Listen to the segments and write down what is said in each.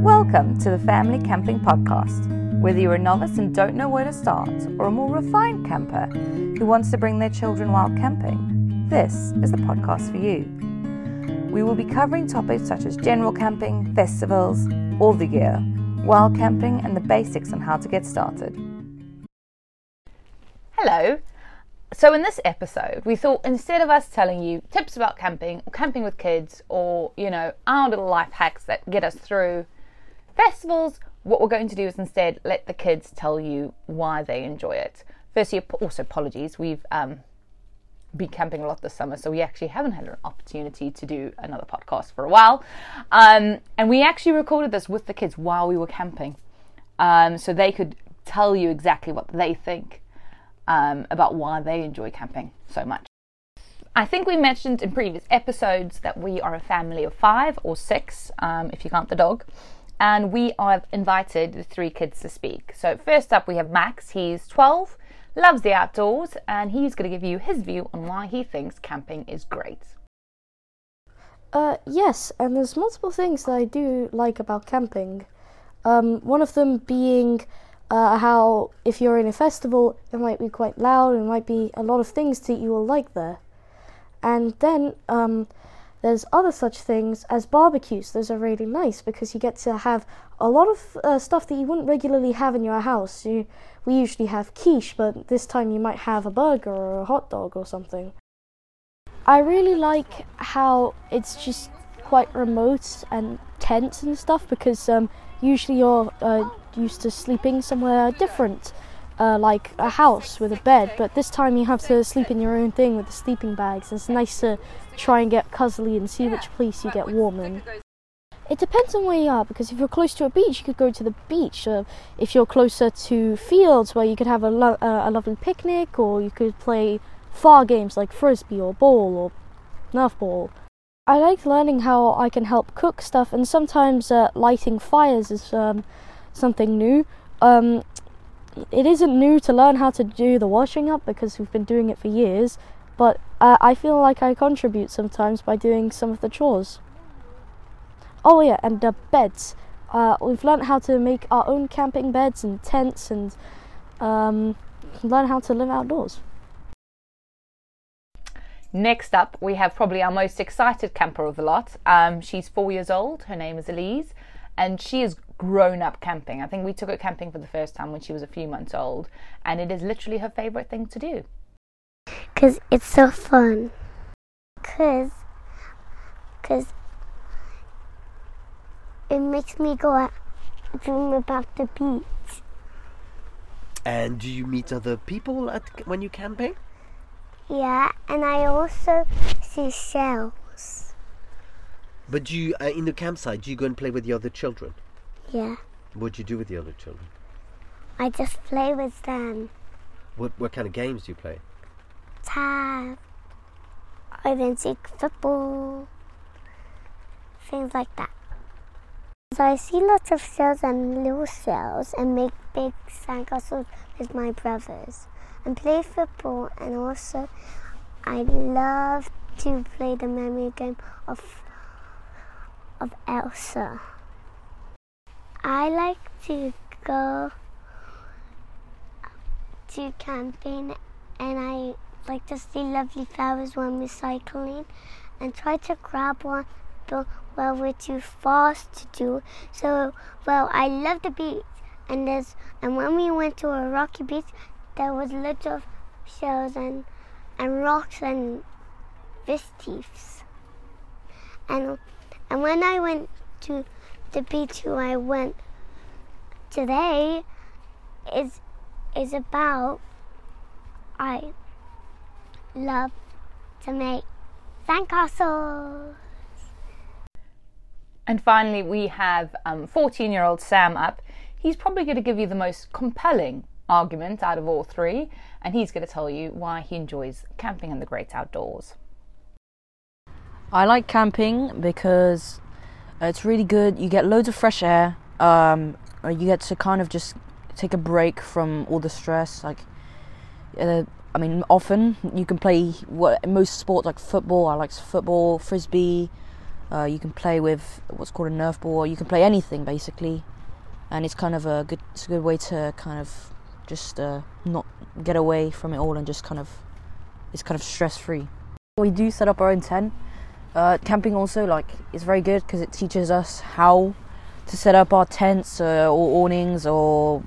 Welcome to the Family Camping Podcast. Whether you're a novice and don't know where to start, or a more refined camper who wants to bring their children while camping, this is the podcast for you. We will be covering topics such as general camping, festivals, all the year, wild camping, and the basics on how to get started. Hello. So, in this episode, we thought instead of us telling you tips about camping or camping with kids or, you know, our little life hacks that get us through festivals, what we're going to do is instead let the kids tell you why they enjoy it. Firstly, also apologies, we've um, been camping a lot this summer, so we actually haven't had an opportunity to do another podcast for a while. Um, and we actually recorded this with the kids while we were camping, um, so they could tell you exactly what they think um, about why they enjoy camping so much. I think we mentioned in previous episodes that we are a family of five or six, um, if you count the dog, and we have invited the three kids to speak. So, first up, we have Max. He's 12, loves the outdoors, and he's going to give you his view on why he thinks camping is great. Uh, yes, and there's multiple things that I do like about camping. Um, one of them being uh, how if you're in a festival, it might be quite loud, it might be a lot of things that you will like there. And then um, there's other such things as barbecues. Those are really nice because you get to have a lot of uh, stuff that you wouldn't regularly have in your house. You, we usually have quiche, but this time you might have a burger or a hot dog or something. I really like how it's just quite remote and tents and stuff because um, usually you're uh, used to sleeping somewhere different, uh, like a house with a bed, but this time you have to sleep in your own thing with the sleeping bags. It's nice to try and get cuddly and see which place you get warm in. It depends on where you are because if you're close to a beach, you could go to the beach. Uh, if you're closer to fields where you could have a, lo- uh, a lovely picnic, or you could play far games like frisbee or ball or nerf ball. I like learning how I can help cook stuff, and sometimes uh, lighting fires is um, something new. Um, it isn't new to learn how to do the washing up because we've been doing it for years, but uh, I feel like I contribute sometimes by doing some of the chores. Oh yeah, and the beds. Uh, we've learned how to make our own camping beds and tents and um, learn how to live outdoors. Next up, we have probably our most excited camper of the lot. Um, she's four years old. Her name is Elise, and she is grown up camping. I think we took her camping for the first time when she was a few months old, and it is literally her favorite thing to do. Because it's so fun. Because cause it makes me go out dream about the beach. And do you meet other people at, when you're camping? Yeah, and I also see shells. But do you, uh, in the campsite, do you go and play with the other children? Yeah, What do you do with the other children? I just play with them. What what kind of games do you play? Tag, hide and seek football, things like that. So I see lots of shells and little shells and make big sandcastles with my brothers and play football and also I love to play the memory game of of Elsa. I like to go to camping and I like to see lovely flowers when we're cycling and try to grab one but well we're too fast to do so well I love the beach and there's and when we went to a rocky beach there was lots of shells and and rocks and fish teeths and and when I went to the beach who I went today is is about I love to make sandcastles. And finally, we have 14 um, year old Sam up. He's probably going to give you the most compelling argument out of all three, and he's going to tell you why he enjoys camping in the great outdoors. I like camping because it's really good. You get loads of fresh air. Um, you get to kind of just take a break from all the stress. Like, uh, I mean, often you can play what most sports like football. I like football, frisbee, Uh, you can play with what's called a Nerf ball. You can play anything basically, and it's kind of a good it's a good way to kind of just uh, not get away from it all and just kind of it's kind of stress free. We do set up our own tent. Uh, camping also like is very good because it teaches us how to set up our tents uh, or awnings or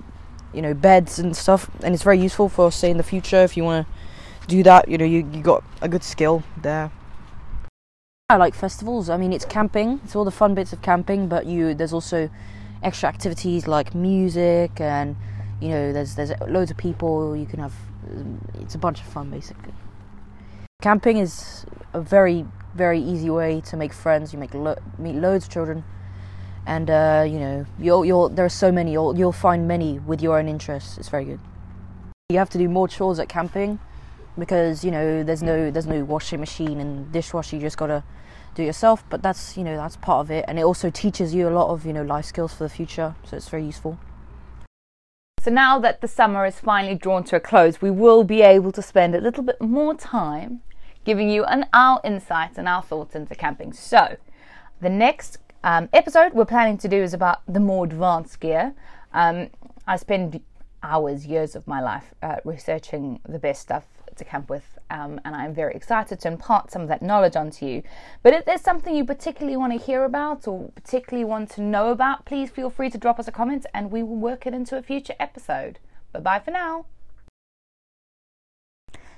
you know beds and stuff, and it's very useful for say in the future if you want to do that. You know you you got a good skill there. I like festivals. I mean, it's camping. It's all the fun bits of camping, but you there's also extra activities like music and you know there's there's loads of people. You can have it's a bunch of fun basically. Camping is a very very easy way to make friends. You make lo- meet loads of children, and uh, you know you'll you'll there are so many. You'll you'll find many with your own interests. It's very good. You have to do more chores at camping because you know there's no there's no washing machine and dishwasher. You just gotta do it yourself. But that's you know that's part of it, and it also teaches you a lot of you know life skills for the future. So it's very useful. So now that the summer is finally drawn to a close, we will be able to spend a little bit more time giving you an our insights and our thoughts into camping. So the next um, episode we're planning to do is about the more advanced gear. Um, I spend hours, years of my life uh, researching the best stuff to camp with, um, and I'm very excited to impart some of that knowledge onto you. But if there's something you particularly want to hear about or particularly want to know about, please feel free to drop us a comment and we will work it into a future episode. Bye bye for now.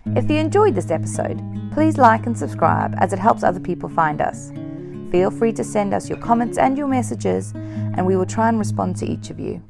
If you enjoyed this episode, please like and subscribe as it helps other people find us. Feel free to send us your comments and your messages, and we will try and respond to each of you.